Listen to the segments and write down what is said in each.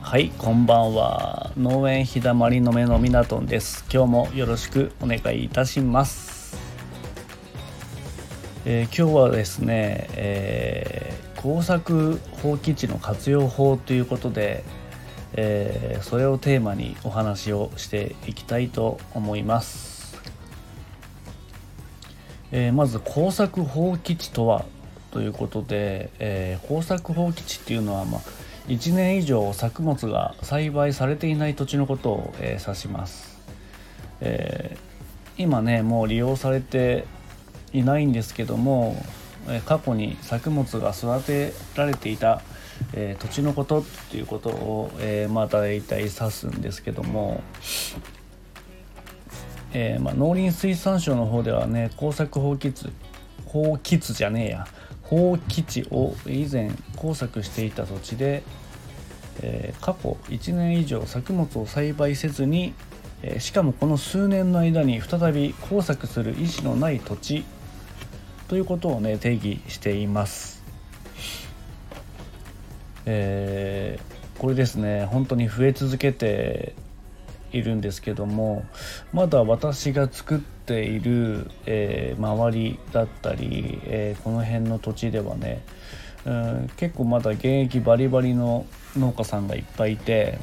はいこんばんは。農園日だまりの目のみなとんです。今日もよろしくお願いいたします。えー、今日はですね、えー、工作放棄地の活用法ということで、えー、それをテーマにお話をしていきたいと思います、えまず工作放棄地とはということで、え工作放棄地っていうのは、まあ、1年以上作物が栽培されていない土地のことを、え指します、え今ねもう利用されていないんですけども過去に作物が育てられていた、え、土地のことっていうことを、えー、まあ大体指すんですけども、えーまあ、農林水産省の方ではね耕作放棄地放棄地じゃねえや放棄地を以前耕作していた土地で、えー、過去1年以上作物を栽培せずに、えー、しかもこの数年の間に再び耕作する意思のない土地ということをね定義しています。えー、これですね本当に増え続けているんですけどもまだ私が作っている、えー、周りだったり、えー、この辺の土地ではね、うん、結構まだ現役バリバリの農家さんがいっぱいいて、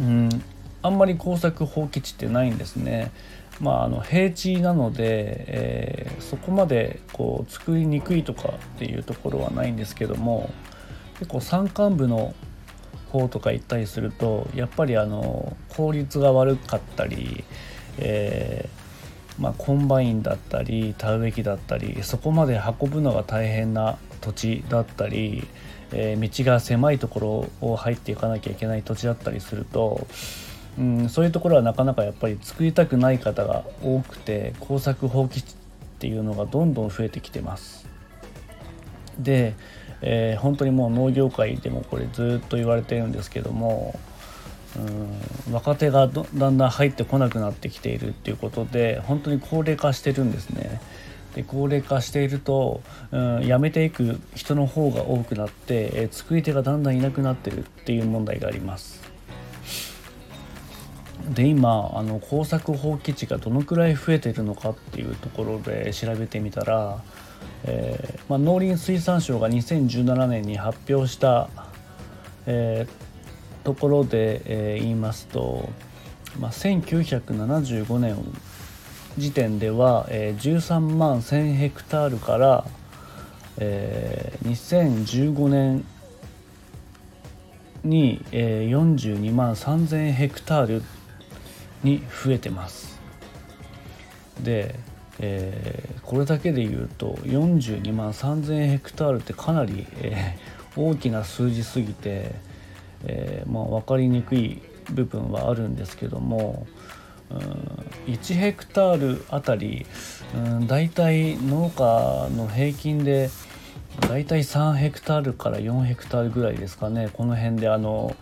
うん、あんまり耕作放棄地ってないんですね。まあ、あの平地なので、えー、そこまでこう作りにくいとかっていうところはないんですけども結構山間部の方とか行ったりするとやっぱりあの効率が悪かったり、えー、まあ、コンバインだったり田植え機だったりそこまで運ぶのが大変な土地だったり、えー、道が狭いところを入っていかなきゃいけない土地だったりするとうん、そういうところはなかなかやっぱり作りたくない方が多くて耕作放棄地っていうのがどんどん増えてきてます。で、えー、本当にもう農業界でもこれずっと言われてるんですけどもうん若手がだんだん入ってこなくなってきているっていうことで本当に高齢化してるんですね。で高齢化していると、うん、辞めていく人の方が多くなって、えー、作り手がだんだんいなくなってるっていう問題があります。で今あの耕作放棄地がどのくらい増えてるのかっていうところで調べてみたら、えー、まあ、農林水産省が2017年に発表した、えー、ところで、えー、言いますと、まあ、1975年時点では、え13万1000ヘクタールから、え2015年に、え42万3000ヘクタールに増えてます。で、えー、これだけで言うと42万3000ヘクタールってかなり、えー、大きな数字すぎて、えーまあ、分かりにくい部分はあるんですけどもうん1ヘクタールあたりうん大体農家の平均で大体3ヘクタールから4ヘクタールぐらいですかねこの辺であの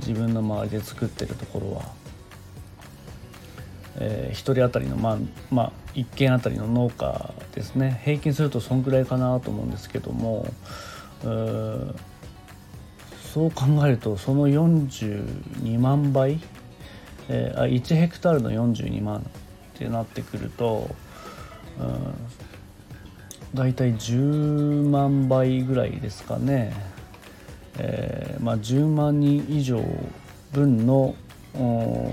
自分の周りで作ってるところは。えー、1人当たりのまあまあ1軒あたりの農家ですね。平均するとそんぐらいかなと思うんですけどもそう考えるとその42万倍、えー、あ1ヘクタールの42万ってなってくると大体10万倍ぐらいですかね、えーまあ、10万人以上分の、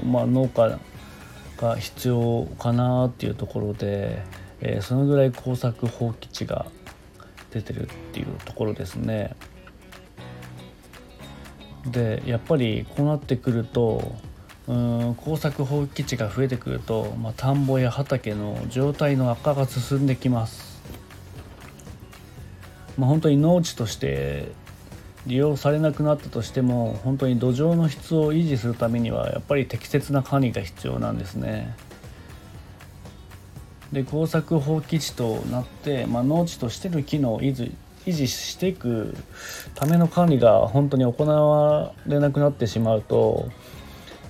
まあ、農家が必要かなっていうところで、えー、そのぐらい耕作放棄地が出てるっていうところですね。でやっぱりこうなってくるとうん耕作放棄地が増えてくると、まあ、田んぼや畑の状態の悪化が進んできます。まあ、本当に農地として利用されなくなったとしても本当に土壌の質を維持するためにはやっぱり適切な管理が必要なんですね。で耕作放棄地となって、まあ、農地としての機能を維持維持していくための管理が本当に行われなくなってしまうと,、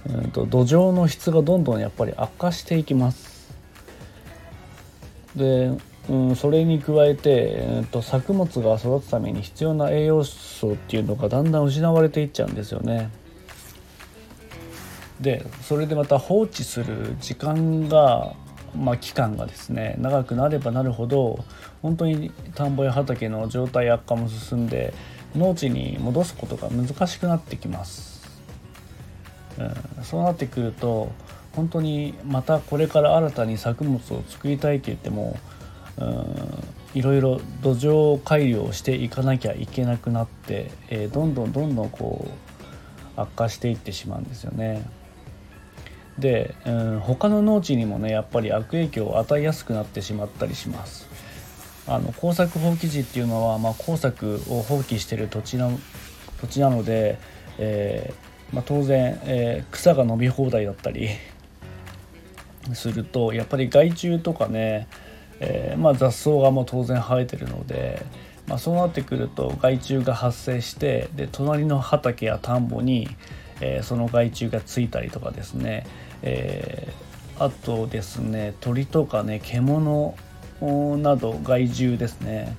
うんと、土壌の質がどんどんやっぱり悪化していきます。で、うん、それに加えて、えーと、作物が育つために必要な栄養素っていうのがだんだん失われていっちゃうんですよね。でそれでまた放置する時間が、まあ、期間がですね長くなればなるほど本当に田んぼや畑の状態悪化も進んで農地に戻すことが難しくなってきます。うん、そうなってくると本当にまたこれから新たに作物を作りたいって言ってもいろいろ土壌改良をしていかなきゃいけなくなって、えー、どんどんどんどんこう悪化していってしまうんですよね。で、うん、他の農地にもねやっぱり悪影響を与えやすくなってしまったりします。あの耕作放棄地っていうのは、まあ、耕作を放棄してる土地な土地なので、えーまあ、当然、えー、草が伸び放題だったりするとやっぱり害虫とかね、えー、まあ、雑草がもう当然生えてるので、まあ、そうなってくると害虫が発生してで隣の畑や田んぼに、えー、その害虫がついたりとかですね、えあとですね鳥とかね獣など害獣ですね。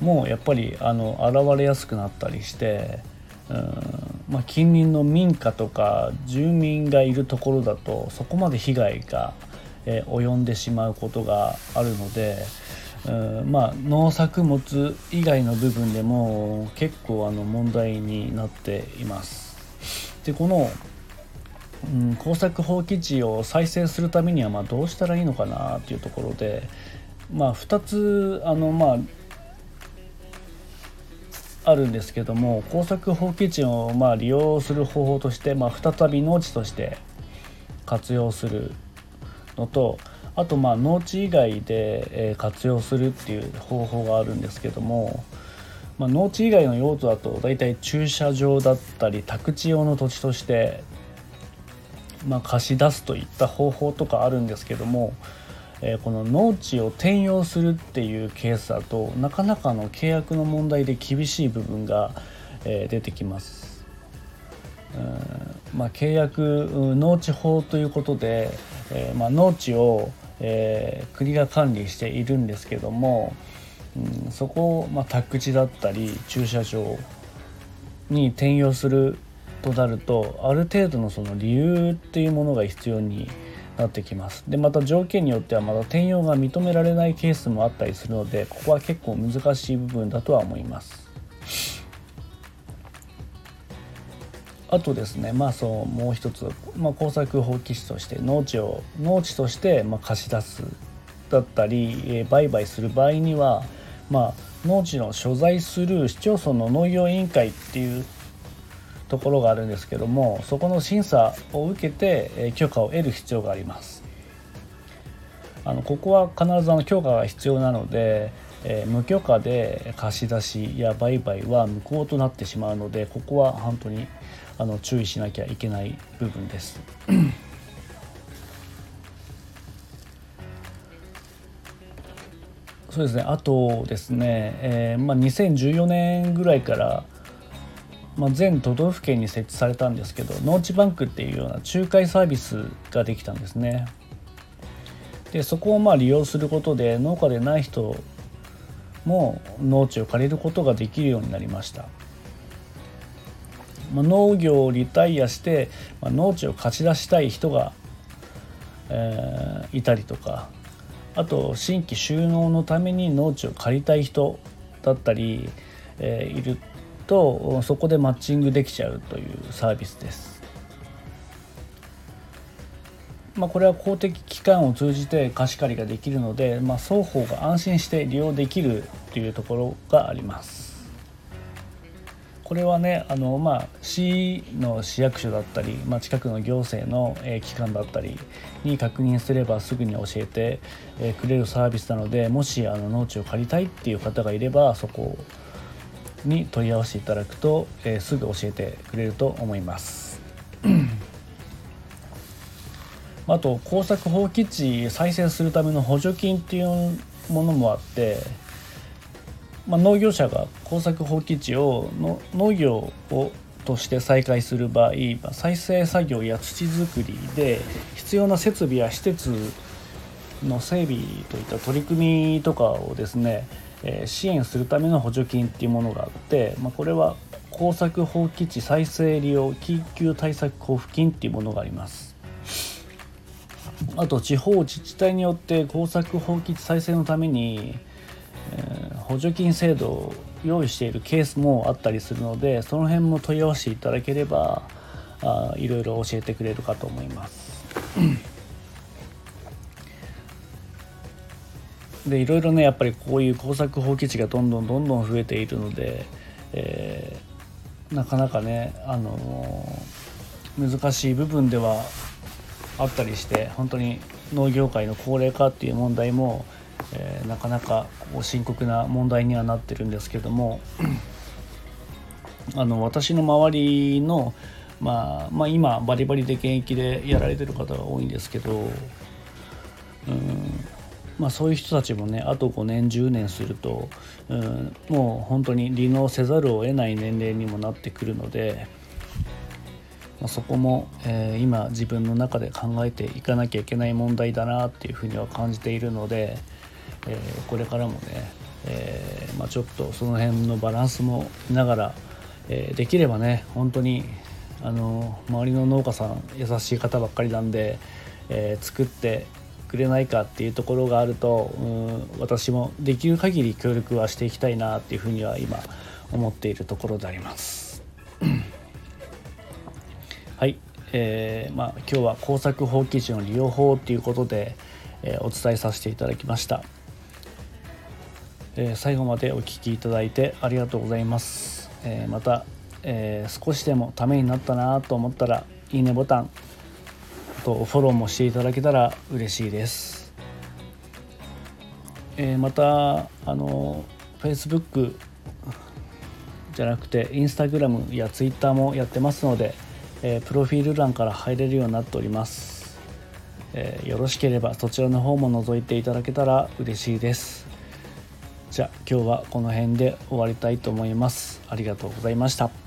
もうやっぱりあの現れやすくなったりしてうんまあ、近隣の民家とか住民がいるところだとそこまで被害が、えー、及んでしまうことがあるので、うんまあ、農作物以外の部分でも結構あの問題になっています。でこのうん、耕作放棄地を再生するためにはまどうしたらいいのかなというところで、まあ、2つあの、まあ、あるんですけども耕作放棄地をま利用する方法として、まあ、再び農地として活用するのとあとまあ農地以外で活用するっていう方法があるんですけども、まあ、農地以外の用途だと大体駐車場だったり宅地用の土地として、まあ、貸し出すといった方法とかあるんですけどもえこの農地を転用するっていうケースだとなかなかの契約の問題で厳しい部分が、え出てきます。うんまあ、契約農地法ということで、えまあ、農地を、えー、国が管理しているんですけども、うん、そこを、まあ、宅地だったり駐車場に転用するとなるとある程度のその理由っていうものが必要になってきます。でまた条件によってはまだ転用が認められないケースもあったりするのでここは結構難しい部分だとは思います。あとですねまあそうもう一つ、まあ、工作放棄地として農地を農地としてま貸し出すだったり、え売買する場合にはまあ農地の所在する市町村の農業委員会っていうところがあるんですけどもそこの審査を受けてえ許可を得る必要があります。あのここは必ずあの許可が必要なので、えー、無許可で貸し出しや売買は無効となってしまうのでここは本当にあの注意しなきゃいけない部分です。そうですね。あとですね、えーまあ、2014年ぐらいからまあ、全都道府県に設置されたんですけど農地バンクっていうような仲介サービスができたんですね。でそこをまあ利用することで農家でない人も農地を借りることができるようになりました、まあ、農業をリタイアして、まあ、農地を貸し出したい人が、えー、いたりとかあと新規収納のために農地を借りたい人だったり、えー、いるとそこでマッチングできちゃうというサービスです。まあ、これは公的機関を通じて貸し借りができるので、まあ、双方が安心して利用できるというところがあります。これはねあの、まあ、市の市役所だったり、まあ、近くの行政の、え機関だったりに確認すればすぐに教えて、えくれるサービスなのでもしあの農地を借りたいっていう方がいればそこに問い合わせていただくと、えー、すぐ教えてくれると思います。あと耕作放棄地再生するための補助金っていうものもあって、まあ、農業者が耕作放棄地をの農業をとして再開する場合まあ再生作業や土作りで必要な設備や施設の整備といった取り組みとかをですね、え支援するための補助金っていうものがあって、まあ、これは耕作放棄地再生利用緊急対策交付金っていうものがあります。あと地方自治体によって耕作放棄地再生のために、え、補助金制度を用意しているケースもあったりするのでその辺も問い合わせていただければあいろいろ教えてくれるかと思います。でいろいろねやっぱりこういう耕作放棄地がどんどんどんどん増えているので、えなかなかね、あの難しい部分ではあったりして本当に農業界の高齢化っていう問題も、えー、なかなかこう深刻な問題にはなってるんですけども あの私の周りの、まあ、まあ今バリバリで現役でやられてる方が多いんですけど、うんまあ、そういう人たちもねあと5年10年すると、うん、もう本当に離農せざるを得ない年齢にもなってくるので、まあ、そこも、えー、今自分の中で考えていかなきゃいけない問題だなっていうふうには感じているので、えー、これからもね、えー、まあ、ちょっとその辺のバランスも見ながら、えできればね本当にあの周りの農家さん優しい方ばっかりなんで、え作ってくれないかっていうところがあるとうん私もできる限り協力はしていきたいなっていうふうには今思っているところであります。はい、えー、まあ、今日は工作放棄地の利用法っていうことで、えー、お伝えさせていただきました、えー、最後までお聴きいただいてありがとうございます、えまた、え少しでもためになったなと思ったらいいねボタンとフォローもしていただけたら嬉しいです。え、またあの Facebook じゃなくて Instagram や Twitter もやってますので、え、プロフィール欄から入れるようになっております、え、よろしければそちらの方も覗いていただけたら嬉しいです。じゃあ今日はこの辺で終わりたいと思います。ありがとうございました。